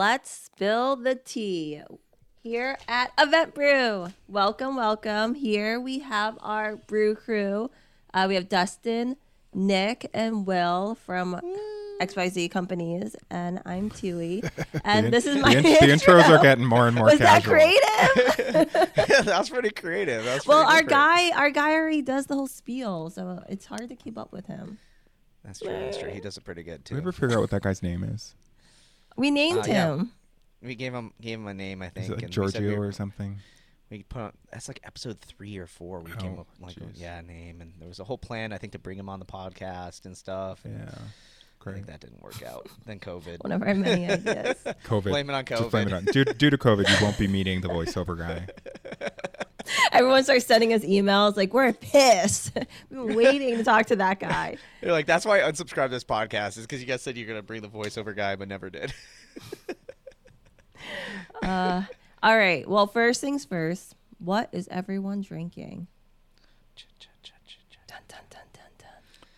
Let's spill the tea here at Event Brew. Welcome, welcome. Here we have our brew crew. Uh, we have Dustin, Nick, and Will from XYZ companies, and I'm Tui. And The this is my the, in- the intro. intros are getting more and more Was that casual. creative? yeah, that was pretty creative. That was well, pretty our different. guy, our guy already does the whole spiel, so it's hard to keep up with him. That's true. That's true. He does it pretty good too. we too. ever figure out what that guy's name is? We named Uh, yeah. him. We gave him gave him a name, I think. Is it like and we said Giorgio we, or something? we put on, that's like episode three or four. We came Oh, up like a, yeah name, and there was a whole plan I think to bring him on the podcast and stuff. and Yeah. I Great. think that didn't work out. then COVID. One of our many ideas. COVID. Blame it on Just blame it COVID. on. Due, due to COVID, you won't be meeting the voiceover guy. Everyone starts sending us emails like, "We're pissed. We've been waiting to talk to that guy." You're like that's why I unsubscribed this podcast is because you guys said you're gonna bring the voiceover guy, but never did. Uh, all right. Well, first things first. What is everyone drinking? Dun, dun, dun, dun, dun.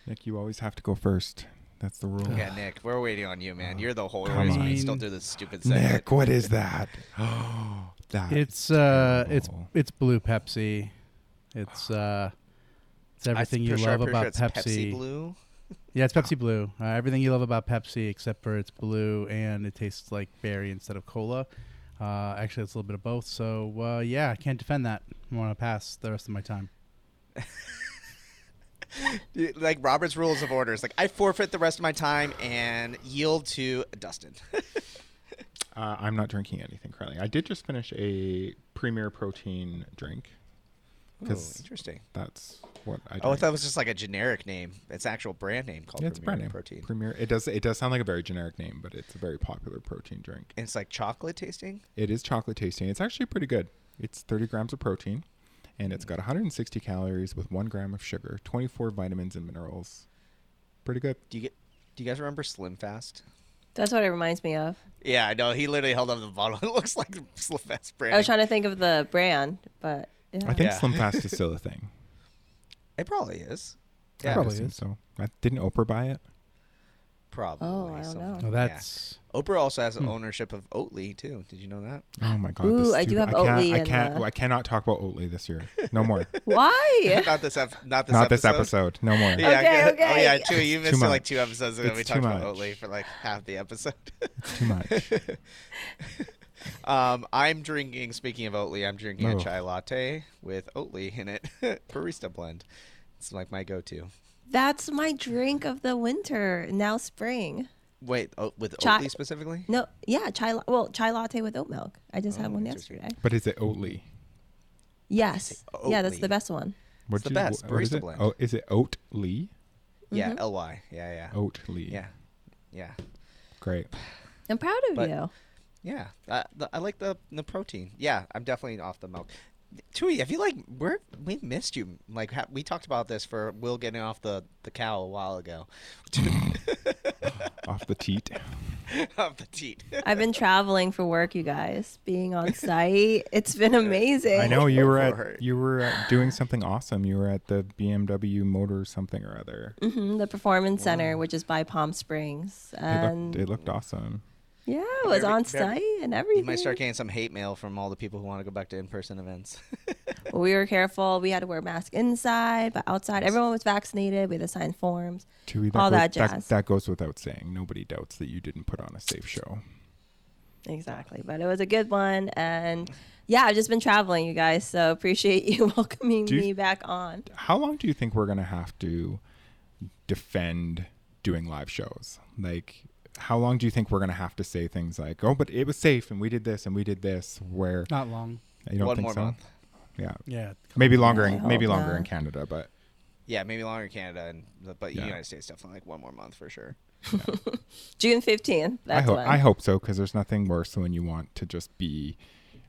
Nick, you always have to go first. That's the rule. yeah, Nick, we're waiting on you, man. You're the whole Come reason we on. still do this stupid segment. Nick, what is that? Oh, that. It's uh, it's it's blue Pepsi. It's uh, it's everything you pretty sure- love about sure it's Pepsi. Blue. Yeah, it's Pepsi Blue. Uh, everything you love about Pepsi, except for it's blue and it tastes like berry instead of cola. Uh, actually, it's a little bit of both. So uh, yeah, I can't defend that. I want to pass the rest of my time. Yeah, like Robert's rules of order. It's like I forfeit the rest of my time and yield to Dustin. Uh, I'm not drinking anything currently. I did just finish a Premier Protein drink. oh, interesting. That's what I. Oh, I thought it was just like a generic name. It's actual brand name called Yeah, it's Premier brand name. Protein. Premier. It does. It does sound like a very generic name, but it's a very popular protein drink. And it's like chocolate tasting. It is chocolate tasting. It's actually pretty good. It's 30 grams of protein, and it's got 160 calories with one gram of sugar, 24 vitamins and minerals. Pretty good. Do you get? Do you guys remember Slim Fast? That's what it reminds me of. Yeah, I know. He literally held up the bottle. It looks like Slim Fast brand. I was trying to think of the brand, but yeah. I think Yeah. Slim Fast is still a thing. It probably is. I Yeah, would Probably assume is. So, Uh, didn't Oprah buy it? Probably. Oh, I don't know. Oh, yeah. that's Oprah also has Hmm. ownership of Oatly too. Did you know that? Oh my god! Ooh, I do have I can't, Oatly I can't. the- I cannot talk about Oatly this year. No more. Why? not this. Ep- not this. Not episode. this episode. No more. Yeah, Okay, I- Oh okay. yeah, two. You It's missed too like much. two episodes ago. we It's talked too about much. Oatly for like half the episode. It's too much. um, I'm drinking. Speaking of Oatly, I'm drinking a Oh. chai latte with Oatly in it, barista blend. It's like my go-to. That's my drink of the winter. Now spring. Wait, oh, with Chai- Oatly specifically? No, yeah, chai. Well, chai latte with oat milk. I just had one yesterday. But is it Oatly? Yes. Yeah, that's the best one. What'd the you- best, wh- what is barista it? blend. Oh, is it Oatly? Yeah, L Y. Yeah, yeah, Oatly. yeah, yeah, Great. I'm proud of But- you. yeah. Uh, the, I like the the protein. Yeah, I'm definitely off the milk. Tui, I feel like we're we missed you. Like ha- we talked about this for Will getting off the the cow a while ago. Off the teat. off the teat. I've been traveling for work, you guys. Being on site, it's been amazing. I know you were at you were at doing something awesome. You were at the BMW Motor something or other. hmm the Performance Center, which is by Palm Springs, It and looked, it looked awesome. Yeah, it was Very- on site and everything. You might start getting some hate mail from all the people who want to go back to in-person events. Well, we were careful. We had to wear masks inside, but outside, everyone was vaccinated. We had to sign forms. Tui, All goes, that jazz. That, goes without saying. Nobody doubts that you didn't put on a safe show. Exactly. But it was a good one. And yeah, I've just been traveling, you guys. So appreciate you welcoming you- me back on. How long do you think we're gonna have to defend doing live shows. Like, how long do you think we're gonna have to say things like, "Oh, but it was safe, and we did this, and we did this"? Where Not long. you don't One think more so? month. Yeah, Yeah. maybe longer. In, maybe hope longer in. Canada, but Yeah, maybe longer in Canada, and but Yeah. United States definitely like one more month for sure. June 15th. I hope when. I hope so because there's nothing worse than when you want to just be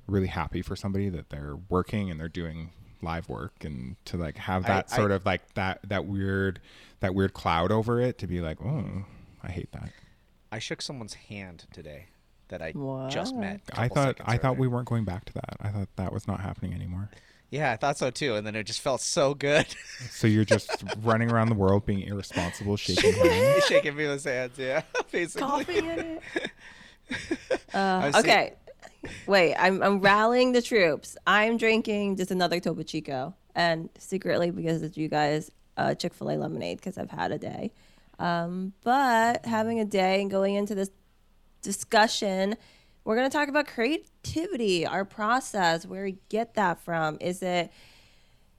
really happy for somebody that they're working and they're doing live work and to like have that I- sort of like that that weird that weird cloud over it to be like oh I hate that. I shook someone's hand today that I just met. a I couple thought seconds I thought we weren't going back to that. I thought that was not happening anymore. Yeah, I thought so too, and then it just felt so good. So you're just running around the world being irresponsible, shaking hands. shaking people's hands. Yeah, basically. Coffee in it. Uh, I was okay. Wait, I'm, I'm rallying the troops. I'm drinking just another Topo Chico. And secretly, because of you guys, uh, Chick fil A lemonade, because I've had a day. Um, but having a day and going into this discussion, we're going to talk about creativity, our process, where we get that from. Is it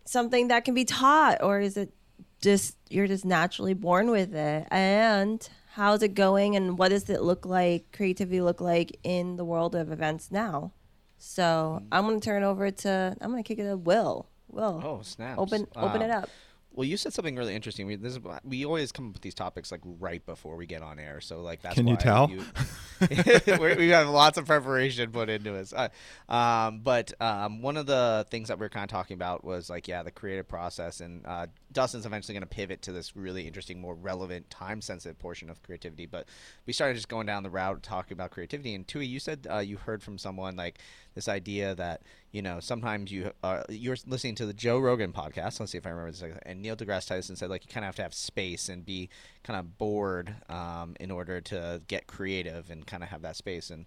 something that can be taught, or is it just you're just naturally born with it? And how's it going, and what does it look like? Creativity look like in the world of events now? So I'm going to turn over to I'm going to kick it to Will. Will, Oh snap. open open Um, it up. Well, you said something really interesting. We, this is we always come up with these topics like right before we get on air, so like that's Can you tell? we we have lots of preparation put into us. Uh, um, but um, one of the things that we are kind of talking about was like yeah, the creative process, and uh, Dustin's eventually going to pivot to this really interesting, more relevant, time-sensitive portion of creativity. But we started just going down the route talking about creativity. And Tui, you said uh, you heard from someone like this idea that you know sometimes you uh, you're listening to the Joe Rogan podcast. Let's see if I remember this. And Neil deGrasse Tyson said like you kind of have to have space and be kind of bored um, in order to get creative and kind of have that space. And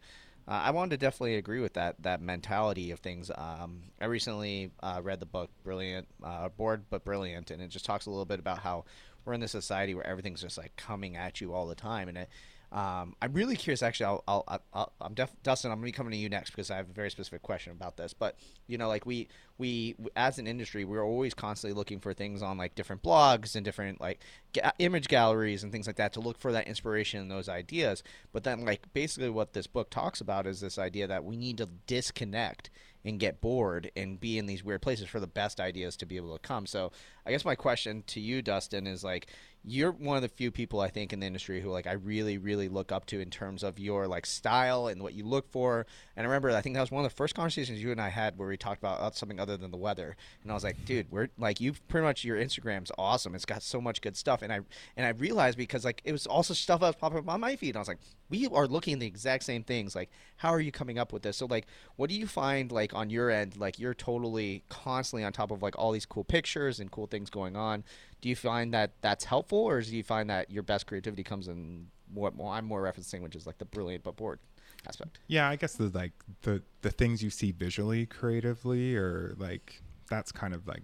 uh, I wanted to definitely agree with that that mentality of things. Um, I recently uh, read the book Brilliant, uh, Bored but Brilliant, and it just talks a little bit about how we're in this society where everything's just like coming at you all the time, and it. Um, I'm really curious. Actually, I'll, I'll, I'll I'm def- Dustin. I'm gonna be coming to you next because I have a very specific question about this. But you know, like we, we as an industry, we're always constantly looking for things on like different blogs and different like ga- image galleries and things like that to look for that inspiration and those ideas. But then, like basically, what this book talks about is this idea that we need to disconnect and get bored and be in these weird places for the best ideas to be able to come. So, I guess my question to you, Dustin, is like you're one of the few people I think in the industry who like I really really look up to in terms of your like style and what you look for. And I remember I think that was one of the first conversations you and I had where we talked about something other than the weather. And I was like, dude, we're like you pretty much your Instagram's awesome. It's got so much good stuff. And I and I realized because like it was also stuff that was popping up on my feed. And I was like, we are looking at the exact same things. Like, how are you coming up with this? So like, what do you find like on your end? Like you're totally constantly on top of like all these cool pictures and cool things going on. Do you find that that's helpful, or do you find that your best creativity comes in what I'm more referencing, which is like the brilliant but bored aspect? Yeah, I guess the like the the things you see visually creatively or like that's kind of like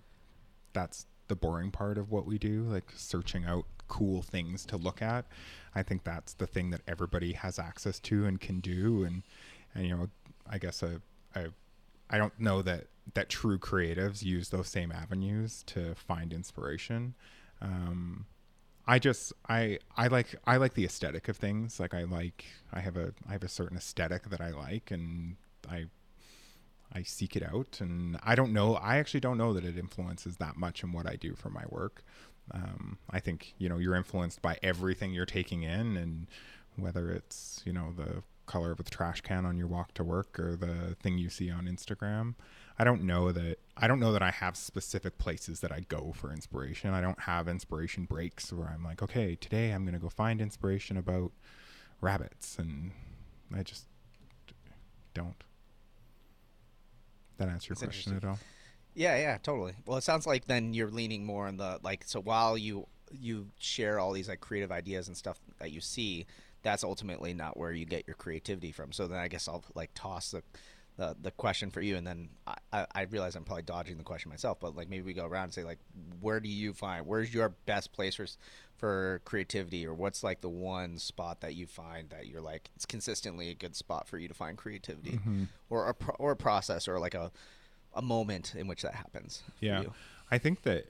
that's the boring part of what we do, like searching out cool things to look at. I think that's the thing that everybody has access to and can do and and you know, I guess a, a I don't know that that true creatives use those same avenues to find inspiration. Um, I just I I like I like the aesthetic of things. Like I like I have a I have a certain aesthetic that I like, and I I seek it out. And I don't know. I actually don't know that it influences that much in what I do for my work. Um, I think you know you're influenced by everything you're taking in, and whether it's you know the color of the trash can on your walk to work or the thing you see on Instagram. I don't know that I don't know that I have specific places that I go for inspiration. I don't have inspiration breaks where I'm like, okay, today I'm going to go find inspiration about rabbits and I just don't. That answer your That's question at all? Yeah, yeah, totally. Well, it sounds like then you're leaning more on the like. So while you you share all these like creative ideas and stuff that you see, that's ultimately not where you get your creativity from. So then I guess I'll like toss the the, the question for you, and then I, I, realize I'm probably dodging the question myself, but like maybe we go around and say like, where do you find where's your best place for for creativity, or what's like the one spot that you find that you're like it's consistently a good spot for you to find creativity, mm-hmm. or a pro- or a process, or like a a moment in which that happens. Yeah. I think that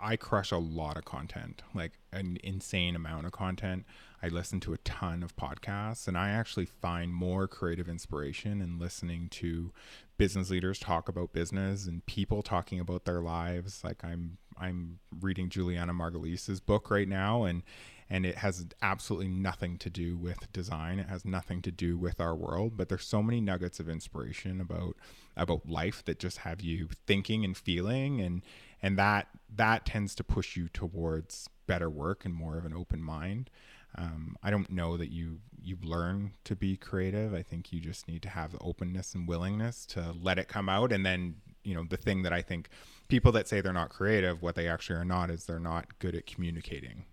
I crush a lot of content, like an insane amount of content. I listen to a ton of podcasts, and I actually find more creative inspiration in listening to business leaders talk about business and people talking about their lives. Like I'm I'm reading Julianna Margulies's book right now, and and it has absolutely nothing to do with design. It has nothing to do with our world, but there's so many nuggets of inspiration about about life that just have you thinking and feeling and and that that tends to push you towards better work and more of an open mind. Um, I don't know that you you learn to be creative. I think you just need to have the openness and willingness to let it come out. And then you know the thing that I think people that say they're not creative, what they actually are not is they're not good at communicating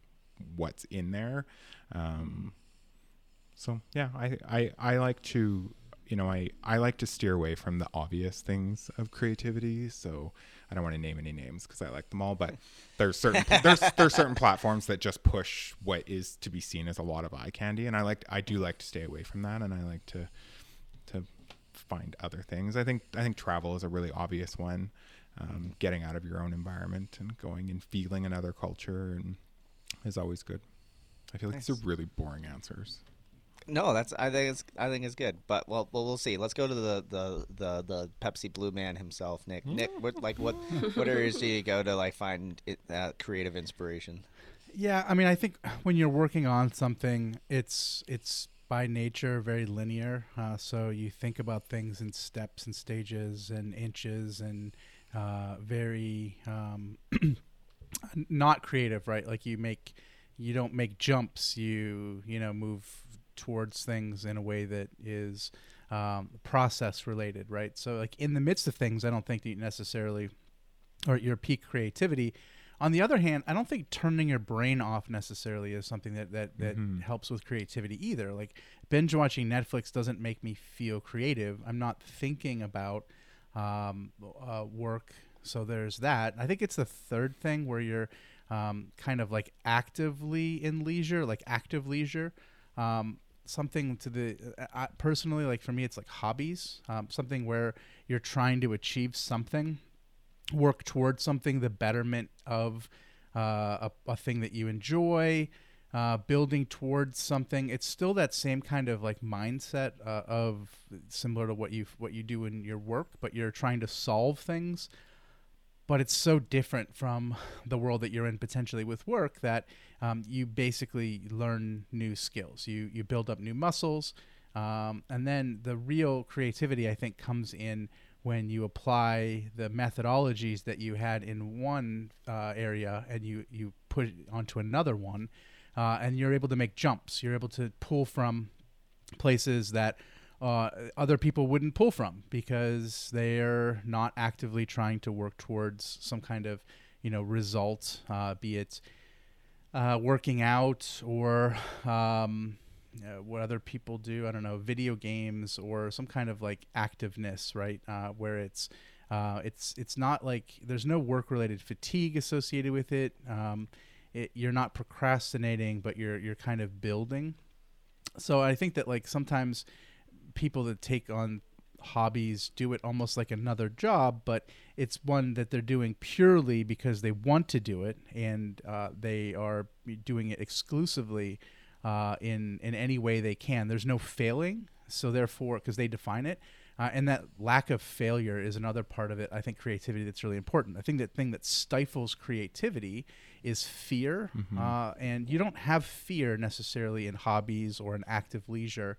what's in there. Um, so yeah, I, I I like to you know I I like to steer away from the obvious things of creativity. So I don't want to name any names because I like them all, but there's certain there's there's certain platforms that just push what is to be seen as a lot of eye candy, and I like I do like to stay away from that, and I like to to find other things. I think I think travel is a really obvious one. Um, getting out of your own environment and going and feeling another culture and is always good. I feel like these are really boring answers. No, that's I think it's I think it's good. But well, well we'll see. Let's go to the the the, the Pepsi Blue Man himself, Nick. Nick, what like what what areas do you go to like find it, uh, creative inspiration? Yeah, I mean, I think when you're working on something, it's it's by nature very linear. Uh, so you think about things in steps and stages and inches and uh, very um, not creative, right? Like you make you don't make jumps. You you know move towards things in a way that is um, process related, right? So like in the midst of things, I don't think that you necessarily or your peak creativity. On the other hand, I don't think turning your brain off necessarily is something that that, that Mhm. helps with creativity either. Like binge watching Netflix doesn't make me feel creative. I'm not thinking about um, uh, work. So there's that. I think it's the third thing where you're um, kind of like actively in leisure, like active leisure. Um, something to the uh, I, personally, like for me, it's like hobbies. Um, something where you're trying to achieve something, work towards something, the betterment of uh, a, a thing that you enjoy. Uh, building towards something, it's still that same kind of like mindset uh, of similar to what you what you do in your work, but you're trying to solve things but it's so different from the world that you're in potentially with work that um, you basically learn new skills. You you build up new muscles um, and then the real creativity i think comes in when you apply the methodologies that you had in one uh, area and you you put it onto another one uh, and you're able to make jumps. You're able to pull from places that uh, other people wouldn't pull from because they're not actively trying to work towards some kind of you know result, uh, be it uh, working out or um, what other people do. I don't know, video games or some kind of like activeness, right? Uh, where it's uh, it's it's not like there's no work related fatigue associated with it. Um, it. You're not procrastinating, but you're you're kind of building. So I think that like sometimes people that take on hobbies do it almost like another job, but it's one that they're doing purely because they want to do it and uh, they are doing it exclusively uh, in in any way they can. There's no failing, so therefore, because they define it. Uh, and that lack of failure is another part of it. I think creativity that's really important. I think that thing that stifles creativity is fear, uh, and you don't have fear necessarily in hobbies or in active leisure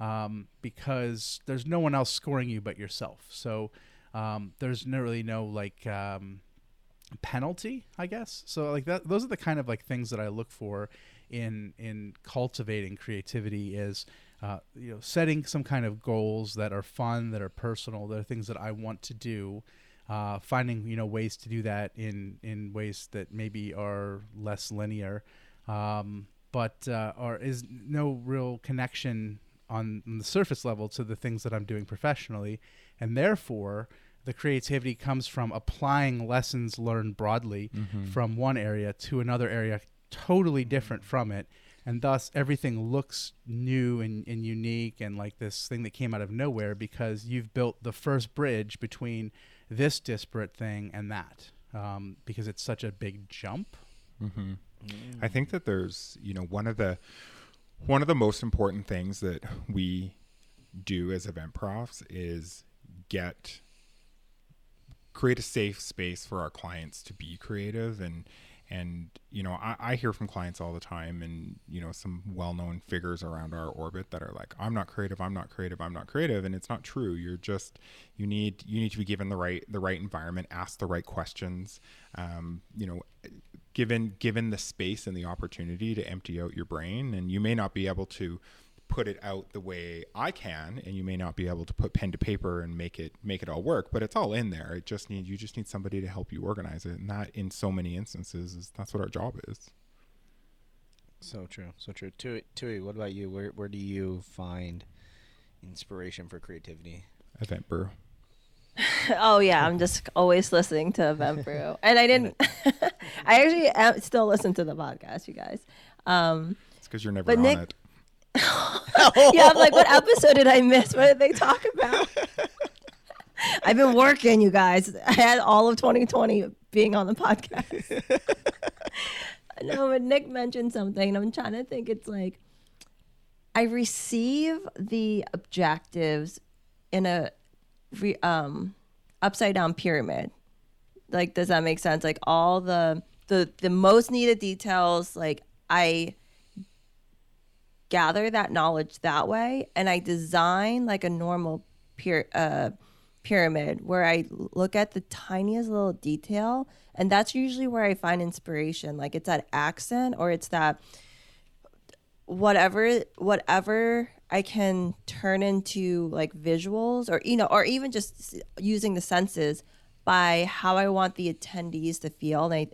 um, because there's no one else scoring you but yourself. So um, there's no really no like um, penalty, I guess. So like that, those are the kind of like things that I look for in in cultivating creativity is uh, you know setting some kind of goals that are fun, that are personal, that are things that I want to do. Uh, finding you know ways to do that in in ways that maybe are less linear, um, but uh, or is no real connection on, on the surface level to the things that I'm doing professionally, and therefore the creativity comes from applying lessons learned broadly from one area to another area totally different from it and thus everything looks new and, and unique and like this thing that came out of nowhere because you've built the first bridge between this disparate thing and that um, because it's such a big jump. Mm-hmm. I think that there's, you know, one of the one of the most important things that we do as event profs is get create a safe space for our clients to be creative and and you know I, I hear from clients all the time and you know some well-known figures around our orbit that are like i'm not creative i'm not creative i'm not creative. And it's not true. You're just you need you need to be given the right the right environment ask the right questions um, you know given given the space and the opportunity to empty out your brain. And you may not be able to put it out the way I can, and you may not be able to put pen to paper and make it make it all work, but it's all in there. It just need you just need somebody to help you organize it, and that in so many instances is that's what our job is. So true, so true. Tui, Tui, what about you? Where where do you find inspiration for creativity? Event brew. oh yeah, I'm just always listening to Event Brew, and I didn't. I actually am, still listen to the podcast, you guys. Um, it's because you're never but on Nick- it. Yeah, I'm like, what episode did I miss? What did they talk about? I've been working, you guys. I had all of 2020 being on the podcast. no, but Nick mentioned something, and I'm trying to think. It's like I receive the objectives in a re, um upside down pyramid. Like, does that make sense? Like all the the the most needed details. Like I gather that knowledge that way and I design like a normal uh, pyramid where I look at the tiniest little detail and that's usually where I find inspiration. Like it's that accent or it's that whatever whatever I can turn into like visuals or you know or even just using the senses by how I want the attendees to feel and I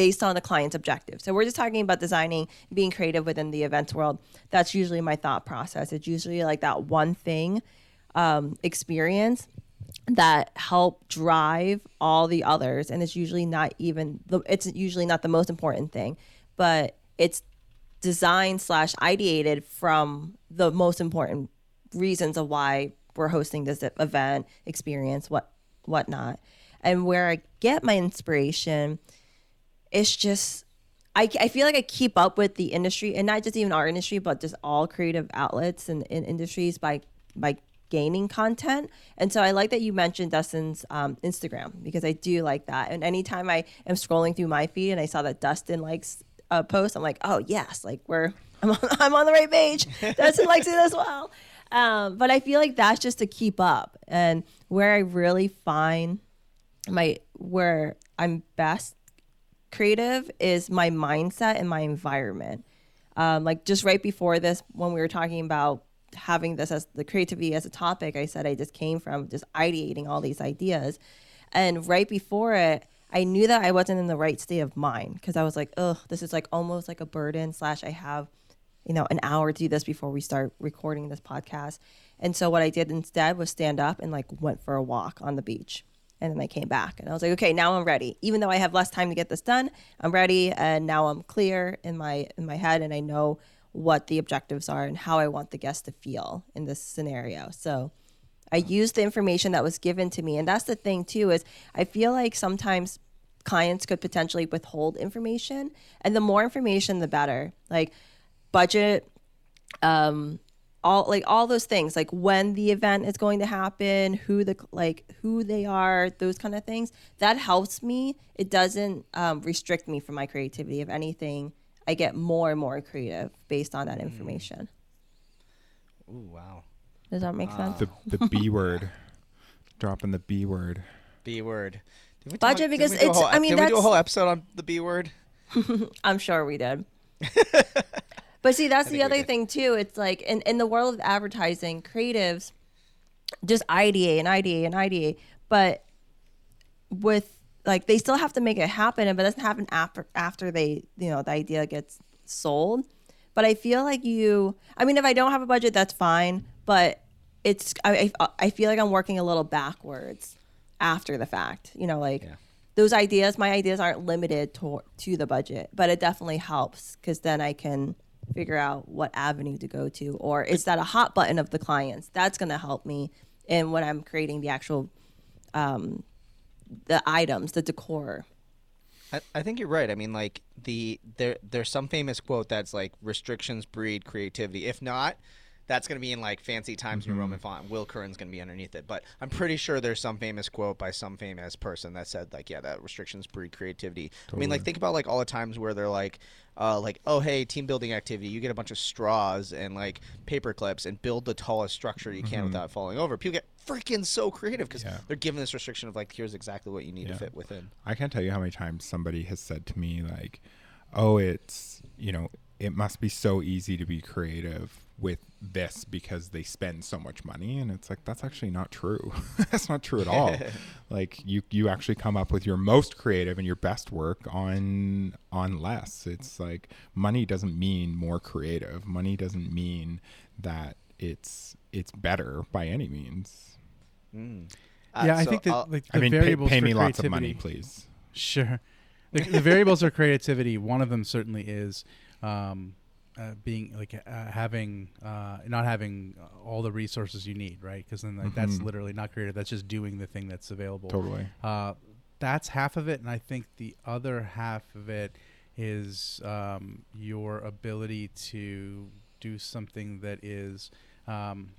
based on the client's objective. So we're just talking about designing, being creative within the events world. That's usually my thought process. It's usually like that one thing um, experience that help drive all the others, and it's usually not even the. It's usually not the most important thing, but it's designed slash ideated from the most important reasons of why we're hosting this event experience what whatnot and where i get my inspiration it's just I, I feel like I keep up with the industry and not just even our industry, but just all creative outlets and, and industries by by gaining content. And so I like that you mentioned Dustin's um, Instagram because I do like that. And anytime I am scrolling through my feed and I saw that Dustin likes a post, I'm like, oh yes, like we're I'm on, I'm on the right page. Dustin likes it as well. Um, but I feel like that's just to keep up and where I really find my where I'm best creative is my mindset and my environment. Um, like just right before this, when we were talking about having this as the creativity as a topic, I said I just came from just ideating all these ideas. And right before it, I knew that I wasn't in the right state of mind because I was like, oh, this is like almost like a burden, slash, I have, you know, an hour to do this before we start recording this podcast. And so what I did instead was stand up and like went for a walk on the beach and then I came back and I was like, okay, now I'm ready. Even though I have less time to get this done, I'm ready and now I'm clear in my in my head and I know what the objectives are and how I want the guest to feel in this scenario. So I used the information that was given to me. And that's the thing too is I feel like sometimes clients could potentially withhold information and the more information the better. Like budget um all like all those things like when the event is going to happen who the like who they are those kind of things that helps me it doesn't um, restrict me from my creativity if anything i get more and more creative based on that information Ooh, wow. does that make sense The the B word, dropping the B word. B word. Did Budget, because it's- whole- I mean, did we do a whole episode on the B word? i'm sure we did but see that's the other thing too. It's like in, in the world of advertising creatives just ideate and ideate and ideate. But with like they still have to make it happen but it doesn't happen after after they you know the idea gets sold. But i feel like you i mean if i don't have a budget that's fine but it's i, I, I feel like i'm working a little backwards after the fact you know like Yeah. those ideas my ideas aren't limited to, to the budget but it definitely helps because then i can figure out what avenue to go to or is that a hot button of the clients that's going to help me in when i'm creating the actual um, the items, the decor. I, I think you're right. I mean, like the there there's some famous quote that's like restrictions breed creativity. If not, that's going to be in like fancy Times New Roman font. Will Curran's going to be underneath it. But I'm pretty sure there's some famous quote by some famous person that said like, yeah, that restrictions breed creativity. I mean, like think about like all the times where they're like, uh, like oh hey, team building activity, you get a bunch of straws and like paper clips and build the tallest structure you can without falling over. People get freaking so creative because Yeah. they're given this restriction of like, here's exactly what you need Yeah. to fit within. I can't tell you how many times somebody has said to me like, "Oh, it's you know, it must be so easy to be creative with this because they spend so much money." And it's like that's actually not true. that's not true at all. like you you actually come up with your most creative and your best work on on less. It's like money doesn't mean more creative. Money doesn't mean that it's it's better by any means. Uh, yeah, I think that I'll- like the I mean, pay, variables pay for me lots of money, please. Sure. The, the variables are creativity. One of them certainly is um, uh, being like uh, having uh, not having all the resources you need, right? Because then like, that's Mhm. literally not creative. That's just doing the thing that's available. Totally. Uh, that's half of it, and I think the other half of it is um, your ability to do something that is um,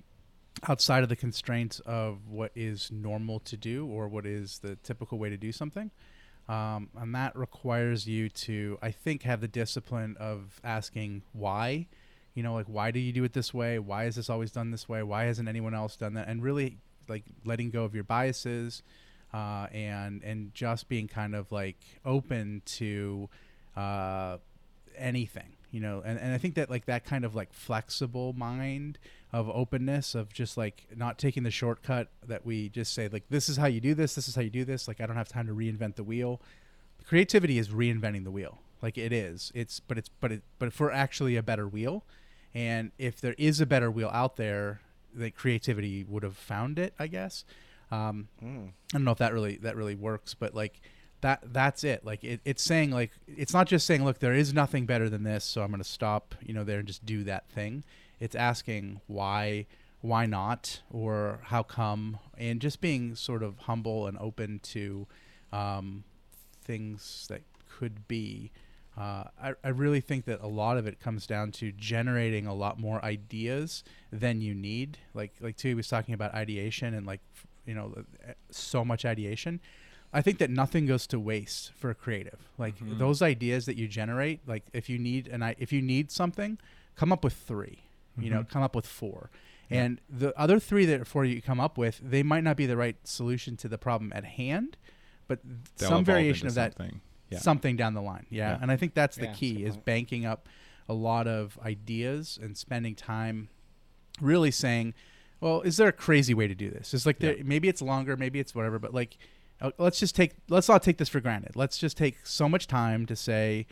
outside of the constraints of what is normal to do or what is the typical way to do something. Um, and that requires you to, I think, have the discipline of asking why. You know, like why do you do it this way? Why is this always done this way? Why hasn't anyone else done that? And really, like letting go of your biases, uh, and and just being kind of like open to uh, anything. You know, and, and I think that like that kind of like flexible mind of openness of just like not taking the shortcut that we just say like this is how you do this this is how you do this like i don't have time to reinvent the wheel creativity is reinventing the wheel like it is it's but it's but it but for actually a better wheel and if there is a better wheel out there that creativity would have found it i guess um, Hmm. I don't know if that really that really works, but like that that's it. Like it, it's saying like it's not just saying look there is nothing better than this, so I'm going to stop you know there and just do that thing. It's asking why why not or how come and just being sort of humble and open to um, things that could be. Uh, I, I really think that a lot of it comes down to generating a lot more ideas than you need. Like like Tui was talking about ideation and like you know so much ideation. I think that nothing goes to waste for a creative. Like those ideas that you generate, like if you need an i- if you need something, come up with 3 You know, come up with four. And the other three that four you come up with, they might not be the right solution to the problem at hand, but They'll some variation into of that something. Yeah. something down the line. Yeah. Yeah. And I think that's the Yeah, key good is point. banking up a lot of ideas and spending time really saying, well, is there a crazy way to do this? It's like there, maybe it's longer, maybe it's whatever, but like uh, let's just take let's not take this for granted. Let's just take so much time to say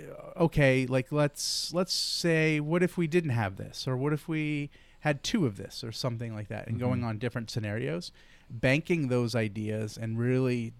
Uh, okay, like let's let's say what if we didn't have this or what if we had two of this or something like that and mm-hmm. going on different scenarios, banking those ideas and really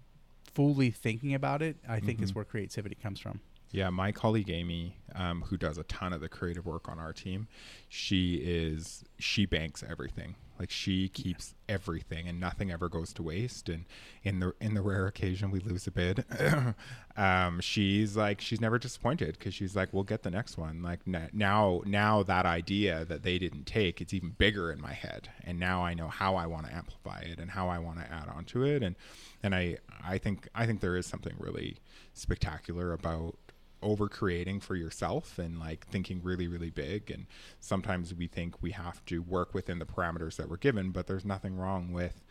fully thinking about it, I think is mm-hmm. where creativity comes from. Yeah, my colleague Amy, um, who does a ton of the creative work on our team, she is she banks everything. Like she keeps everything, and nothing ever goes to waste. And in the in the rare occasion we lose a bid, um, she's like she's never disappointed because she's like, we'll get the next one. Like now now that idea that they didn't take, it's even bigger in my head, and now I know how I want to amplify it and how I want to add on to it. And and I I think I think there is something really spectacular about over creating for yourself and like thinking really really big and sometimes we think we have to work within the parameters that we're given but there's nothing wrong with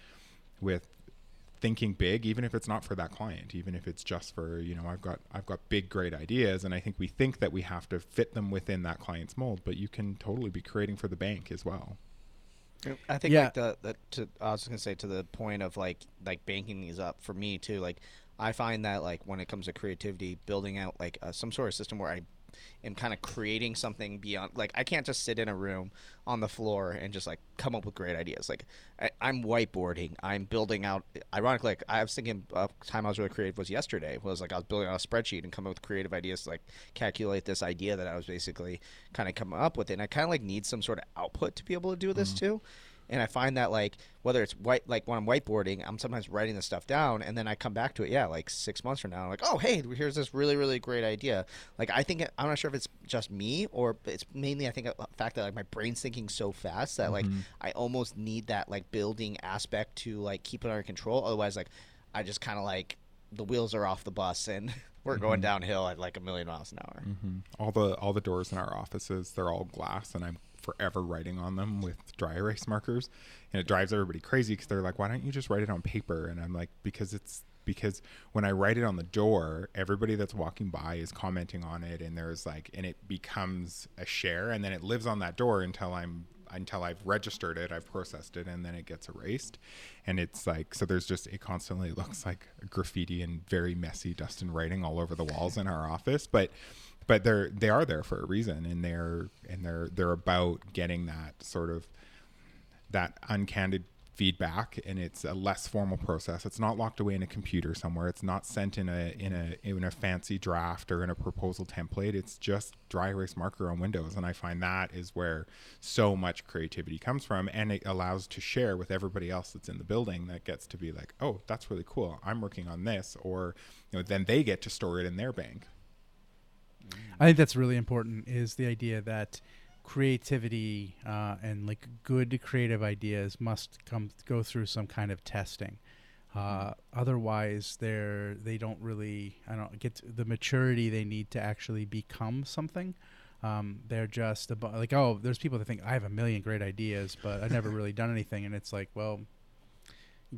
with thinking big even if it's not for that client even if it's just for you know I've got I've got big great ideas and I think we think that we have to fit them within that client's mold but you can totally be creating for the bank as well I think Yeah. like the, the to I was gonna say to the point of like like banking these up for me too. Like I find that like when it comes to creativity, building out like uh, some sort of system where I am kind of creating something beyond like I can't just sit in a room on the floor and just like come up with great ideas. Like I, I'm whiteboarding, I'm building out. Ironically, like, I was thinking uh, time I was really creative was yesterday. Was like I was building out a spreadsheet and coming up with creative ideas to like calculate this idea that I was basically kind of coming up with. And I kind of like need some sort of output to be able to do this too and I find that like whether it's white like when I'm whiteboarding, I'm sometimes writing the stuff down, and then I come back to it. Yeah, like six months from now, I'm like, oh hey, here's this really really great idea. Like I think I'm not sure if it's just me or it's mainly I think a fact that like my brain's thinking so fast that like Mm-hmm. I almost need that like building aspect to like keep it under control. Otherwise, like I just kind of like the wheels are off the bus and we're Mm-hmm. going downhill at like a million miles an hour. all the all the doors in our offices they're all glass and i'm forever writing on them with dry erase markers and it drives everybody crazy because they're like why don't you just write it on paper and i'm like because it's because when i write it on the door everybody that's walking by is commenting on it and there's like and it becomes a share and then it lives on that door until i'm until I've registered it, I've processed it, and then it gets erased. And it's like so. There's just it constantly looks like graffiti and very messy Dustin writing all over the walls in our office, but but they're they are there for a reason, and they're and they're they're about getting that sort of that uncandid feedback and it's a less formal process. It's not locked away in a computer somewhere. It's not sent in a in a in a fancy draft or in a proposal template. It's just dry erase marker on windows and i find that is where so much creativity comes from and it allows to share with everybody else that's in the building that gets to be like oh that's really cool. I'm working on this or you know then they get to store it in their bank I think that's really important. Is the idea that creativity uh, and like good creative ideas must come go through some kind of testing. Uh, otherwise, they're they don't really I don't get the maturity they need to actually become something. Um, they're just abo- like oh, there's people that think I have a million great ideas, but I've never really done anything, and it's like well,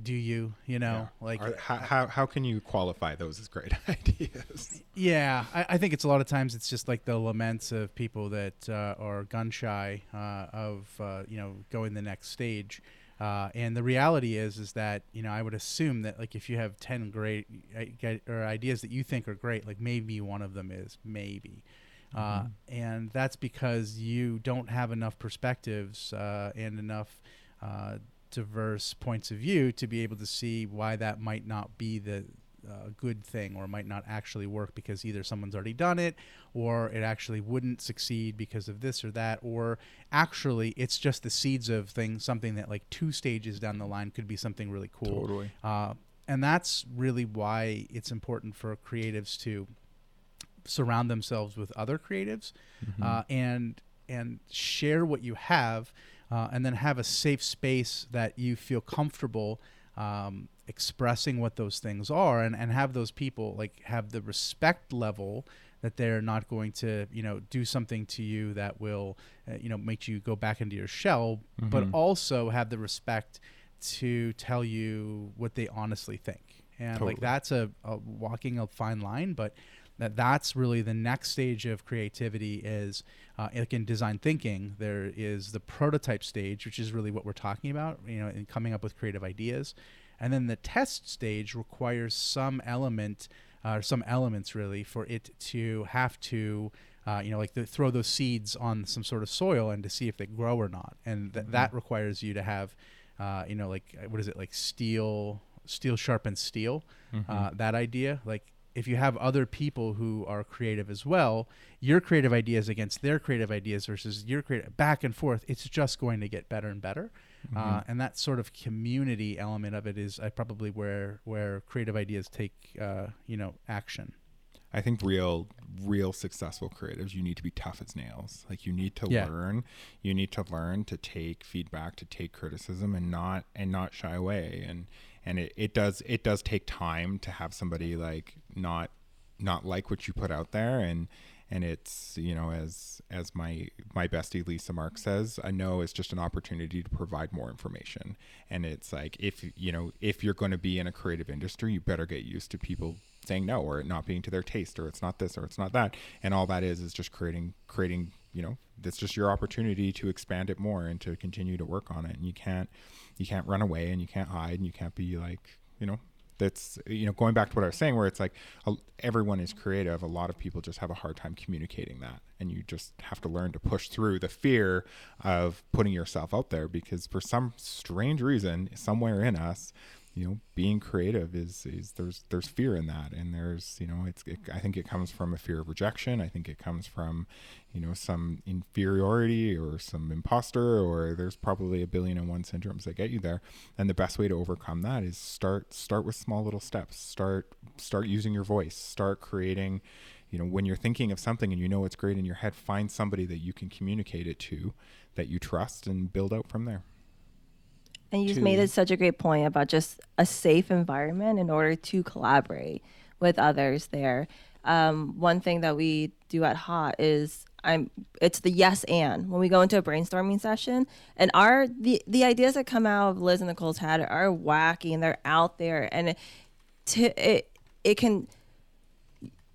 do you you know like Are- how, how, how can you qualify those as great ideas? Yeah, I, I think it's a lot of times it's just like the laments of people that uh, are gun shy uh, of uh, you know going the next stage, uh, and the reality is is that you know I would assume that like if you have ten great i- or ideas that you think are great, like maybe one of them is maybe. Uh, and that's because you don't have enough perspectives uh, and enough uh, diverse points of view to be able to see why that might not be the uh, good thing or might not actually work because either someone's already done it or it actually wouldn't succeed because of this or that or actually it's just the seeds of things something that like two stages down the line could be something really cool Totally. uh, and that's really why it's important for creatives to surround themselves with other creatives uh, and and share what you have uh, and then have a safe space that you feel comfortable um, expressing what those things are and, and have those people like have the respect level that they're not going to you know do something to you that will uh, you know make you go back into your shell but also have the respect to tell you what they honestly think and Totally. like that's a, a walking a fine line but that that's really the next stage of creativity is uh, like in design thinking there is the prototype stage which is really what we're talking about you know in coming up with creative ideas. And then the test stage requires some element uh, or some elements really for it to have to uh, you know like the, throw those seeds on some sort of soil and to see if they grow or not. And th- that requires you to have uh, you know like what is it like steel steel sharpens steel uh, that idea. Like if you have other people who are creative as well your creative ideas against their creative ideas versus your creative back and forth it's just going to get better and better uh, and that sort of community element of it is uh, probably where where creative ideas take uh, you know action I think real, real successful creatives, you need to be tough as nails. Like you need to Yeah. learn, you need to learn to take feedback, to take criticism, and not and not shy away. And and it, it does it does take time to have somebody like not not like what you put out there. And and it's you know as as my my bestie lisa mark says i know it's just an opportunity to provide more information. And it's like if you know if you're going to be in a creative industry you better get used to people saying no or it not being to their taste or it's not this or it's not that. And all that is is just creating creating you know that's just your opportunity to expand it more and to continue to work on it. And you can't you can't run away and you can't hide and you can't be like you know that's you know going back to what I was saying where it's like a, everyone is creative. A lot of people just have a hard time communicating that. And you just have to learn to push through the fear of putting yourself out there because for some strange reason somewhere in us you know being creative is is there's there's fear in that. And there's you know it's it, i think it comes from a fear of rejection. I think it comes from you know some inferiority or some imposter or there's probably a billion and one syndromes that get you there. And the best way to overcome that is start start with small little steps. Start start using your voice. Start creating you know when you're thinking of something and you know it's great in your head find somebody that you can communicate it to that you trust and build out from there And you just made it such a great point about just a safe environment in order to collaborate with others there. Um, one thing that we do at Hot is I'm it's the yes and when we go into a brainstorming session and our the the ideas that come out of Liz and Nicole's head are wacky and they're out there and it to, it it can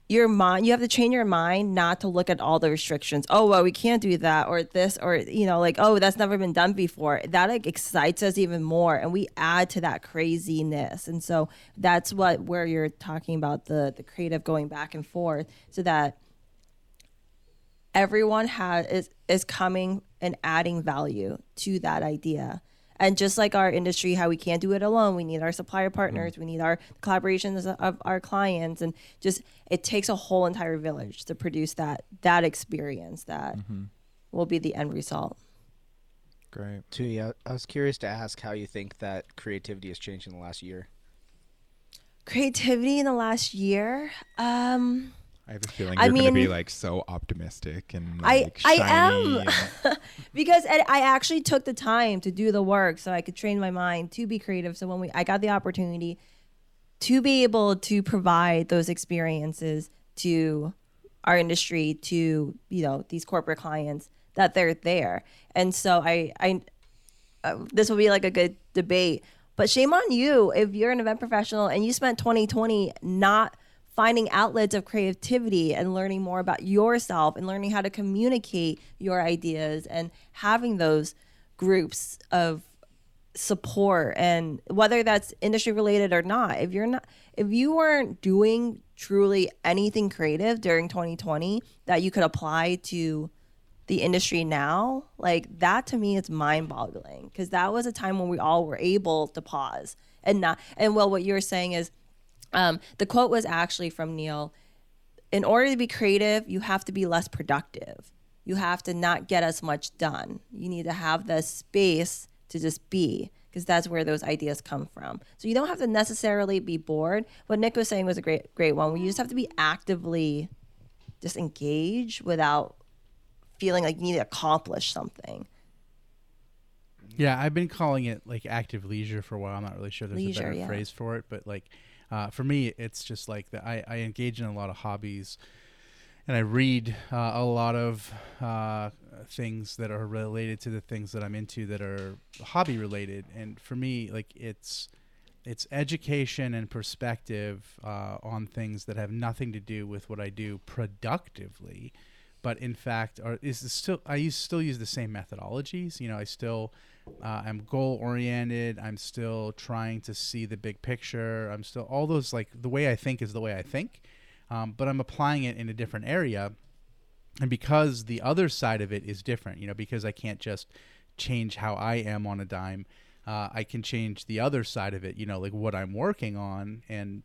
your mind you have to train your mind not to look at all the restrictions. Oh well we can't do that or this or you know like oh that's never been done before. That like excites us even more and we add to that craziness. And so that's what where you're talking about the the creative going back and forth so that everyone has is is coming and adding value to that idea and just like our industry how we can't do it alone we need our supplier partners we need our collaborations of our clients and just it takes a whole entire village to produce that that experience that will be the end result. Great. Tootie, I, I was curious to ask how you think that creativity has changed in the last year. creativity in the last year? Um i have a feeling I you're going to be like so optimistic and I- like I shiny am. because I I actually took the time to do the work so I could train my mind to be creative. So when we I got the opportunity to be able to provide those experiences to our industry, to you know these corporate clients, that they're there, and so I I uh, this will be like a good debate. But shame on you if you're an event professional and you spent 2020 not finding outlets of creativity and learning more about yourself and learning how to communicate your ideas and having those groups of support. And whether that's industry related or not if you're not if you weren't doing truly anything creative during 2020 that you could apply to the industry now like that to me is mind boggling because that was a time when we all were able to pause and not and well what you're saying is um, the quote was actually from neil in order to be creative you have to be less productive you have to not get as much done you need to have the space to just be because that's where those ideas come from so you don't have to necessarily be bored what nick was saying was a great great one you just have to be actively just engage without feeling like you need to accomplish something. Yeah, I've been calling it like active leisure for a while. I'm not really sure there's Leisure, a better yeah. phrase for it, but like uh, for me, it's just like that. I, I engage in a lot of hobbies, and I read uh, a lot of uh, things that are related to the things that I'm into that are hobby related. And for me, like it's it's education and perspective uh, on things that have nothing to do with what I do productively, but in fact are is still I use still use the same methodologies. You know, I still uh, I'm goal oriented. I'm still trying to see the big picture. I'm still all those like the way I think is the way I think, um, but I'm applying it in a different area. And because the other side of it is different, you know, because I can't just change how I am on a dime, uh, I can change the other side of it, you know, like what I'm working on. And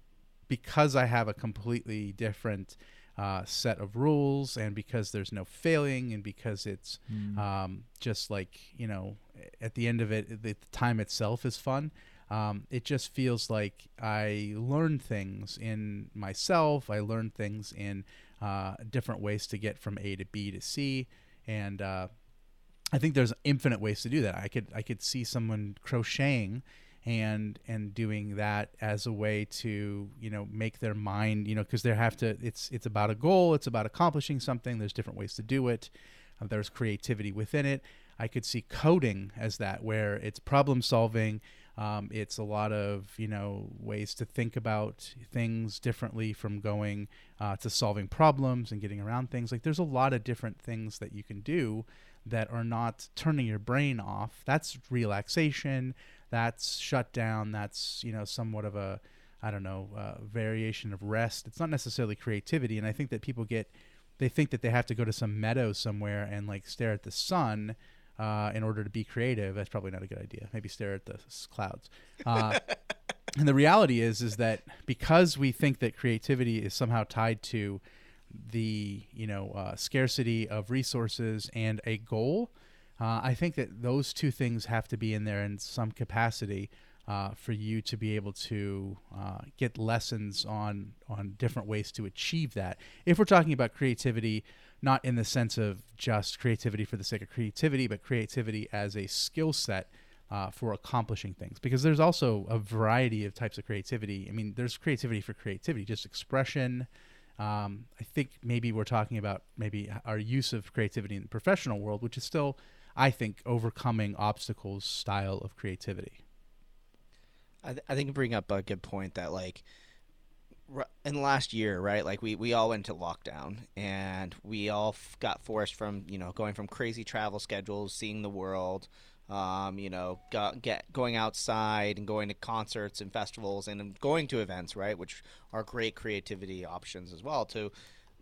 because I have a completely different uh, set of rules, and because there's no failing, and because it's um, just like, you know, at the end of it, the time itself is fun. Um, it just feels like I learn things in myself. I learn things in uh, different ways to get from A to B to C, and uh, I think there's infinite ways to do that. I could I could see someone crocheting and and doing that as a way to you know make their mind you know because they have to it's it's about a goal it's about accomplishing something there's different ways to do it uh, there's creativity within it i could see coding as that where it's problem solving um, it's a lot of you know ways to think about things differently from going uh, to solving problems and getting around things. Like there's a lot of different things that you can do that are not turning your brain off. That's relaxation that's shut down that's you know somewhat of a i don't know uh, variation of rest. It's not necessarily creativity and i think that people get they think that they have to go to some meadow somewhere and like stare at the sun uh, in order to be creative that's probably not a good idea. Maybe stare at the clouds. Uh, and the reality is is that because we think that creativity is somehow tied to the you know uh, scarcity of resources and a goal uh, i think that those two things have to be in there in some capacity uh, for you to be able to uh, get lessons on on different ways to achieve that. If we're talking about creativity not in the sense of just creativity for the sake of creativity but creativity as a skill set uh, for accomplishing things because there's also a variety of types of creativity. I mean, there's creativity for creativity, just expression. Um, I think maybe we're talking about maybe our use of creativity in the professional world, which is still, I think, overcoming obstacles style of creativity. I, th- I think you bring up a good point that like in the last year, right? Like we, we all went to lockdown and we all f- got forced from you know going from crazy travel schedules, seeing the world, um, you know, go, get going outside and going to concerts and festivals and going to events, right, which are great creativity options as well. To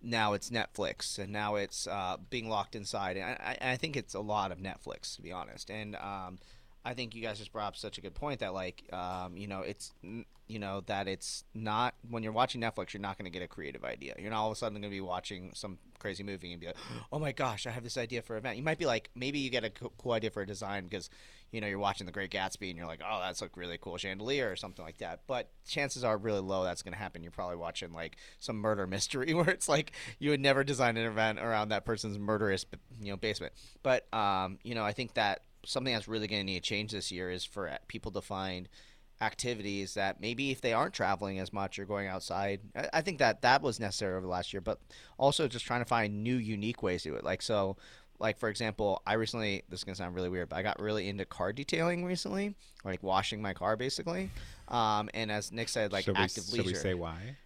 now it's Netflix and now it's uh, being locked inside, and I, I, think it's a lot of Netflix to be honest. And um, I think you guys just brought up such a good point that like, um, you know, it's you know that it's not when you're watching Netflix, you're not going to get a creative idea. You're not all of a sudden going to be watching some crazy movie and be like, oh my gosh, I have this idea for an event. You might be like, maybe you get a cool idea for a design because, you know, you're watching The Great Gatsby and you're like, oh, that's a really cool chandelier or something like that. But chances are really low that's going to happen. You're probably watching like some murder mystery where it's like you would never design an event around that person's murderous, you know, basement. But, um, you know, I think that something that's really going to need to change this year is for people to find – activities that maybe if they aren't traveling as much or going outside, I, I think that that was necessary over the last year, but also just trying to find new, unique ways to do it. Like, so, like for example, I recently this is gonna sound really weird, but I got really into car detailing recently, like washing my car basically. Um, and as Nick said, like should active we, leisure. Should we say why?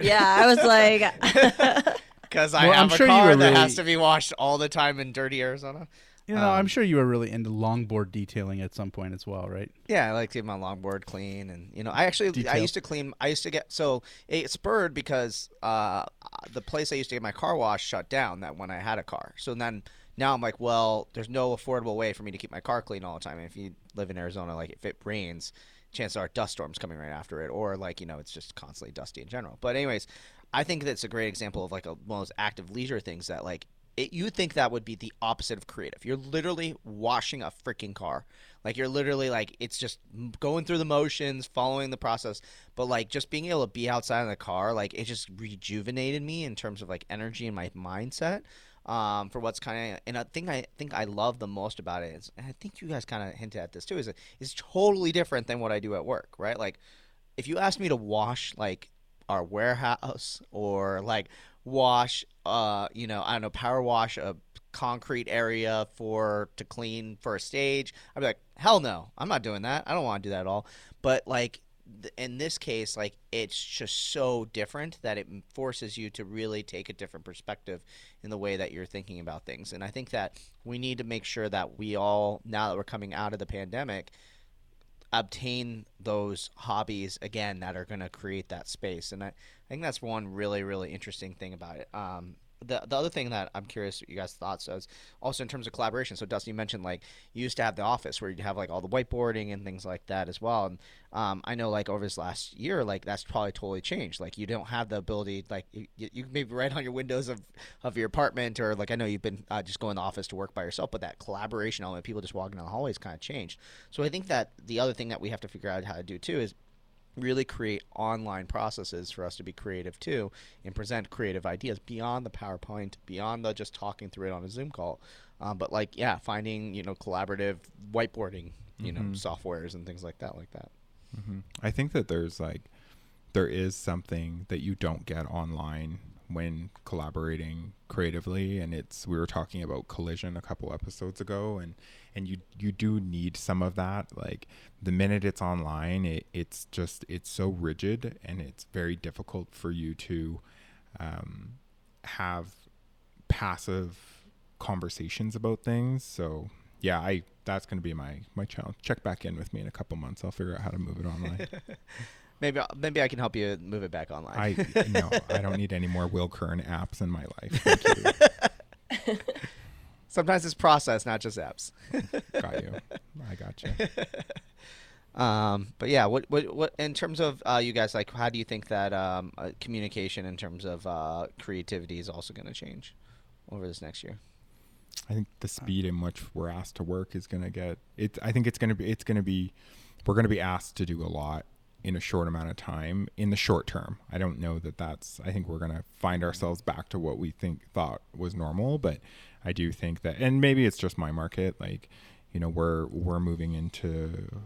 Yeah, I was like, because I Well, have I'm a sure car were that really- has to be washed all the time in dirty Arizona. You know, I'm Um, sure you were really into longboard detailing at some point as well, right? Yeah, I like to get my longboard clean, and you know, I actually I used to clean. I used to get so it spurred because uh, the place I used to get my car washed shut down. That when I had a car, so then now I'm like, well, there's no affordable way for me to keep my car clean all the time. And if you live in Arizona, like if it rains, chances are dust storms coming right after it, or like you know, it's just constantly dusty in general. But anyways, I think that's a great example of like a, one of those active leisure things that like it, you think that would be the opposite of creative. You're literally washing a freaking car. Like you're literally like it's just going through the motions, following the process. But like just being able to be outside in the car, like it just rejuvenated me in terms of like energy and my mindset. Um, for what's kind of and I think I think I love the most about it is, and I think you guys kind of hinted at this too, is it, it's totally different than what I do at work, right? Like if you ask me to wash like our warehouse or like wash uh you know i don't know power wash a concrete area for to clean for a stage. I'd be like hell no i'm not doing that. I don't want to do that at all. But like in this case like it's just so different that it forces you to really take a different perspective in the way that you're thinking about things. And i think that we need to make sure that we all now that we're coming out of the pandemic obtain those hobbies again that are going to create that space. And I, I think that's one really really interesting thing about it. Um, the, the other thing that I'm curious what you guys' thoughts is also in terms of collaboration. So Dusty mentioned like you used to have the office where you'd have like all the whiteboarding and things like that as well. And um, I know like over this last year, like that's probably totally changed. Like you don't have the ability, like you, you you maybe write on your windows of, of your apartment or like I know you've been uh, just going to the office to work by yourself, but that collaboration element, people just walking down the hallways kind of changed. So I think that the other thing that we have to figure out how to do too is really create online processes for us to be creative too and present creative ideas beyond the PowerPoint, beyond the just talking through it on a Zoom call. Um, but like, yeah, finding you know collaborative whiteboarding, you know, softwares and things like that, like that. hmm I think that there's like there is something that you don't get online when collaborating creatively and it's we were talking about collision a couple episodes ago and and you you do need some of that. Like the minute it's online it, it's just it's so rigid and it's very difficult for you to um, have passive conversations about things. So yeah i that's going to be my my challenge. Check back in with me in a couple months. I'll figure out how to move it online Maybe maybe I can help you move it back online. I no, I don't need any more Will Curran apps in my life. Thank you. Sometimes it's process, not just apps. got you. I got you. Um, but yeah, what, what, what, in terms of uh, you guys, like, how do you think that um, uh, communication in terms of uh, creativity is also going to change over this next year? I think the speed in which we're asked to work is going to get it. I think it's going to be, it's going to be, we're going to be asked to do a lot in a short amount of time in the short term. I don't know that that's, I think we're going to find ourselves back to what we think thought was normal, but I do think that, and maybe it's just my market, like, you know, we're, we're moving into,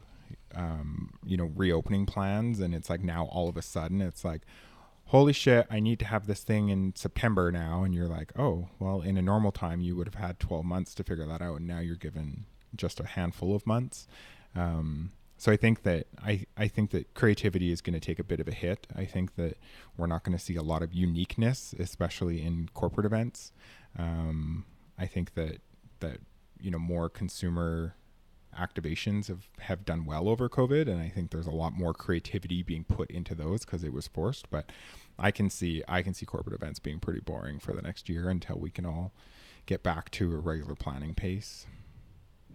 um, you know, reopening plans. And it's like now all of a sudden it's like, holy shit, I need to have this thing in September now. And you're like, oh, well, in a normal time, you would have had 12 months to figure that out. And now you're given just a handful of months. Um, so I think that I, I think that creativity is going to take a bit of a hit. I think that we're not going to see a lot of uniqueness, especially in corporate events. Um, I think that that you know more consumer activations have, have done well over COVID, and I think there's a lot more creativity being put into those because it was forced. But I can see I can see corporate events being pretty boring for the next year until we can all get back to a regular planning pace.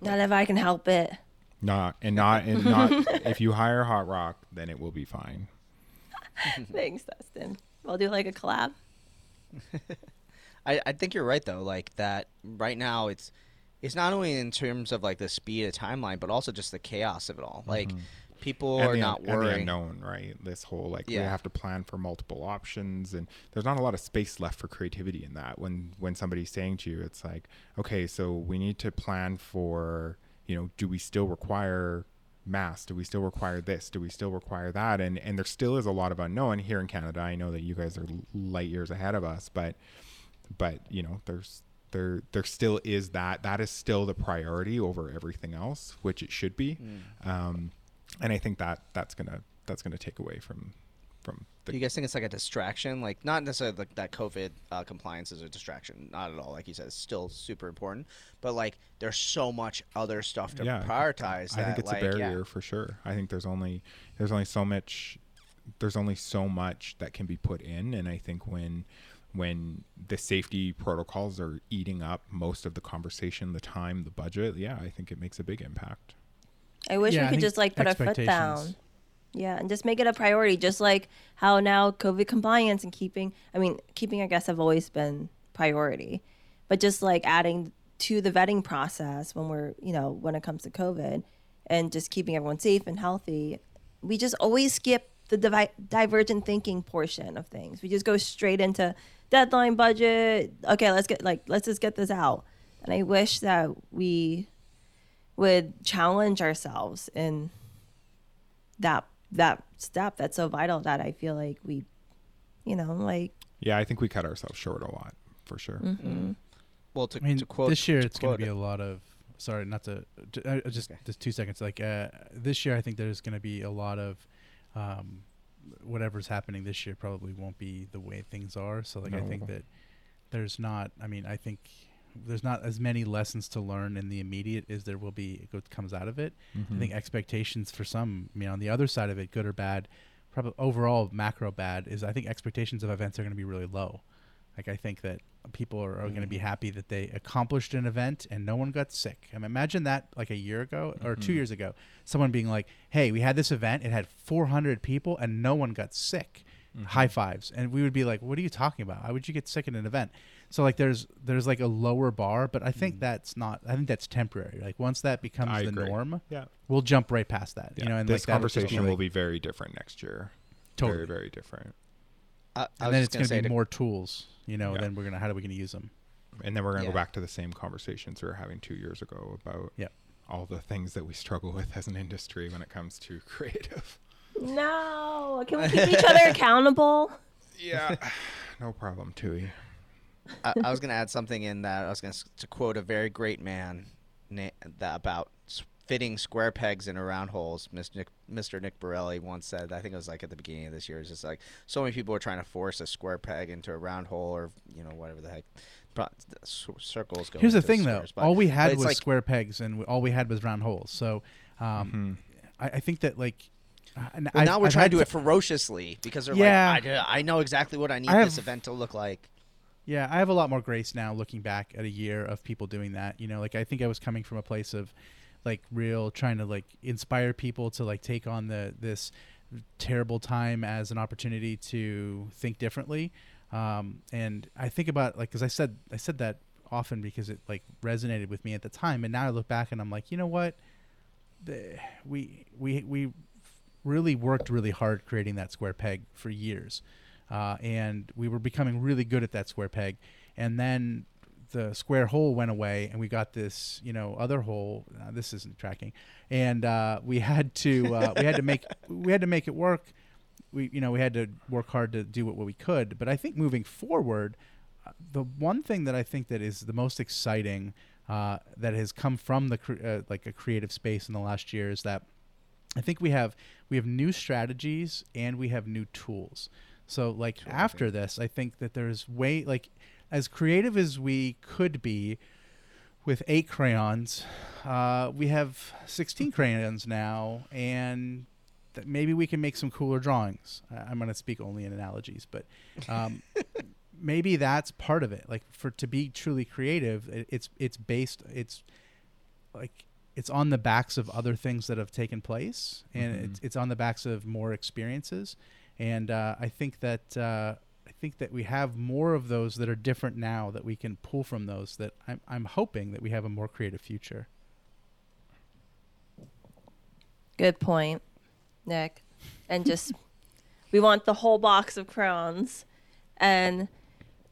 Not if I can help it. Not and not and not if you hire Hot Rock, then it will be fine. Thanks, Dustin. We'll do like a collab. I, I think you're right though. Like that right now, it's it's not only in terms of like the speed of timeline, but also just the chaos of it all. Like mm-hmm. people and are the, not un- and the unknown, right? This whole like we Yeah. have to plan for multiple options, and there's not a lot of space left for creativity in that. When when somebody's saying to you, it's like, okay, so we need to plan for, you know, do we still require masks? Do we still require this? Do we still require that? And and there still is a lot of unknown here in Canada. I know that you guys are light years ahead of us, but but you know, there's there there still is that that is still the priority over everything else, which it should be. Mm. Um, and I think that that's gonna that's gonna take away from from the you guys think it's like a distraction? Like not necessarily like that COVID uh, compliance is a distraction, not at all. Like you said, it's still super important. But like there's so much other stuff to yeah prioritize. I that, think it's like, a yeah. barrier for sure. I think there's only there's only so much there's only so much that can be put in, and I think when when the safety protocols are eating up most of the conversation, the time, the budget, yeah, I think it makes a big impact. I wish Yeah, I we could just like put our foot down. Yeah, and just make it a priority, just like how now COVID compliance and keeping, I mean, keeping our guests have always been priority, but just like adding to the vetting process when we're, you know, when it comes to COVID and just keeping everyone safe and healthy, we just always skip the divi- divergent thinking portion of things. We just go straight into deadline budget. Okay, let's get like, let's just get this out. And I wish that we would challenge ourselves in that that step that's so vital that I feel like we, you know, like Yeah, I think we cut ourselves short a lot for sure. Mm-hmm. Well, to, I mean, to quote this year it's going to be a lot of. Sorry, not to. j- uh, just just two seconds. Like uh, this year, I think there's going to be a lot of. Um, whatever's happening this year probably won't be the way things are. So like I think that there's not. I mean, I think there's not as many lessons to learn in the immediate as there will be what comes out of it. I think mm-hmm. expectations for some, I mean, on the other side of it, good or bad, probably overall macro bad is I think expectations of events are going to be really low. Like I think that people are, are going to be mm-hmm. happy that they accomplished an event and no one got sick. I mean, imagine that like a year ago or two mm-hmm. years ago, someone being like, "Hey, we had this event. It had 400 people and no one got sick." Mm-hmm. High fives, and we would be like, "What are you talking about? Why would you get sick at an event?" So like, there's there's like a lower bar, but I think mm. that's not. I think that's temporary. Like once that becomes I the agree. norm, Yeah. we'll jump right past that. Yeah. You know, and this like that'll be, conversation will be very different next year. Totally. Very, very different. I, I and then it's gonna going to say be more tools. You know, Yeah. then we're gonna how are we gonna use them? And then we're going to Yeah. go back to the same conversations we were having two years ago about Yep. all the things that we struggle with as an industry when it comes to creative. No. Can we keep each other accountable? Yeah. no problem, Tui. I, I was going to add something in that I was going to quote a very great man na- that about fitting square pegs into round holes. Mr. Nick, Mr. Nick Borelli once said, I think it was like at the beginning of this year, it's just like so many people are trying to force a square peg into a round hole or you know whatever the heck. Pro- circles go. Here's the into thing, though. but- all we had was like, square pegs, and we, all we had was round holes. So, um, I, I think that like, and Well, I've- now we're I've trying to do it ferociously because they're Yeah. like, I, I know exactly what I need I this event to look like. Yeah, I have a lot more grace now looking back at a year of people doing that. You know, like I think I was coming from a place of like real trying to like inspire people to like take on the this terrible time as an opportunity to think differently. Um, and I think about like because I said I said that often because it like resonated with me at the time, and now I look back and I'm like, you know what, the, we we we really worked really hard creating that square peg for years, uh, and we were becoming really good at that square peg, and then the square hole went away and we got this you know other hole. Uh, this isn't tracking. And uh, we had to uh, we had to make we had to make it work. We you know we had to work hard to do what, what we could. But i think moving forward uh, the one thing that i think that is the most exciting uh, that has come from the cre- like a creative space in the last year is that i think we have we have new strategies and we have new tools so like after this i think that there's way like as creative as we could be with eight crayons, uh, we have 16 crayons now, and that maybe we can make some cooler drawings. I'm going to speak only in analogies, but um, maybe that's part of it. Like for to be truly creative, it, it's it's based it's like it's on the backs of other things that have taken place, and it's it's on the backs of more experiences. And uh, I think that uh, I think that we have more of those that are different now that we can pull from those. That I'm I'm hoping that we have a more creative future. Good point, Nick. And just we want the whole box of crowns, and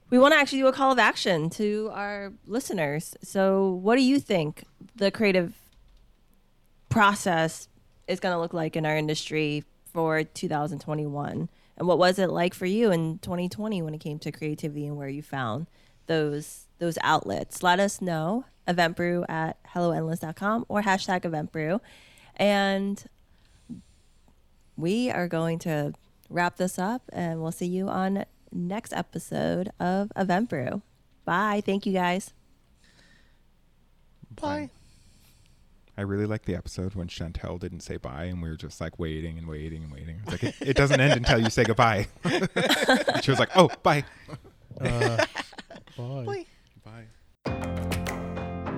we want to actually do a call of action to our listeners. So, what do you think the creative process is going to look like in our industry for 2021? And what was it like for you in 2020 when it came to creativity and where you found those those outlets? Let us know. Eventbrew at helloendless.com or hashtag eventbrew. And we are going to wrap this up and we'll see you on next episode of Event Brew. Bye. Thank you guys. Bye. I really liked the episode when Chantel didn't say bye, and we were just like waiting and waiting and waiting. It's like it, it doesn't end until you say goodbye. And she was like, "Oh, bye." Uh, Bye. Bye.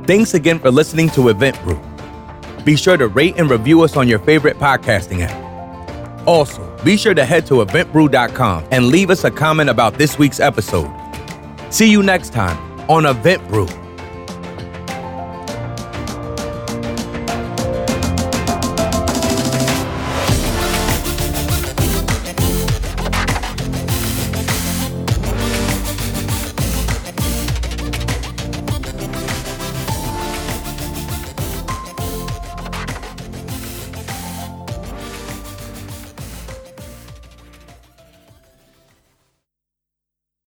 Thanks again for listening to Event Brew. Be sure to rate and review us on your favorite podcasting app. Also, be sure to head to eventbrew.com and leave us a comment about this week's episode. See you next time on Event Brew.